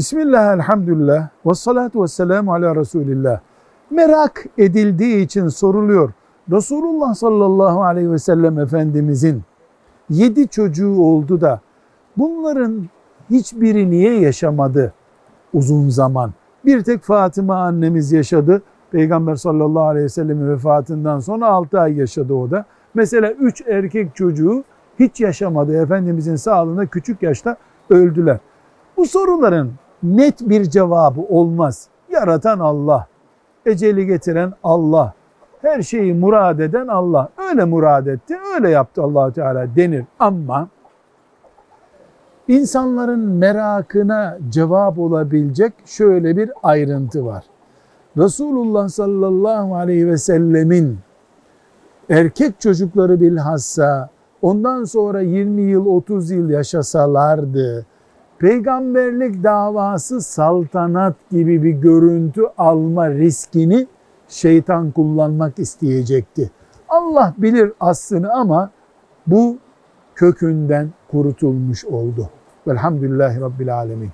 Bismillah, elhamdülillah, ve salatu ve selamu ala Resulillah. Merak edildiği için soruluyor. Resulullah sallallahu aleyhi ve sellem Efendimizin yedi çocuğu oldu da bunların hiçbiri niye yaşamadı uzun zaman? Bir tek Fatıma annemiz yaşadı. Peygamber sallallahu aleyhi ve sellem'in vefatından sonra 6 ay yaşadı o da. Mesela 3 erkek çocuğu hiç yaşamadı. Efendimizin sağlığında küçük yaşta öldüler. Bu soruların net bir cevabı olmaz. Yaratan Allah, eceli getiren Allah, her şeyi murad eden Allah. Öyle murad etti, öyle yaptı allah Teala denir. Ama insanların merakına cevap olabilecek şöyle bir ayrıntı var. Resulullah sallallahu aleyhi ve sellemin erkek çocukları bilhassa ondan sonra 20 yıl 30 yıl yaşasalardı peygamberlik davası saltanat gibi bir görüntü alma riskini şeytan kullanmak isteyecekti. Allah bilir aslını ama bu kökünden kurutulmuş oldu. Velhamdülillahi Rabbil Alemin.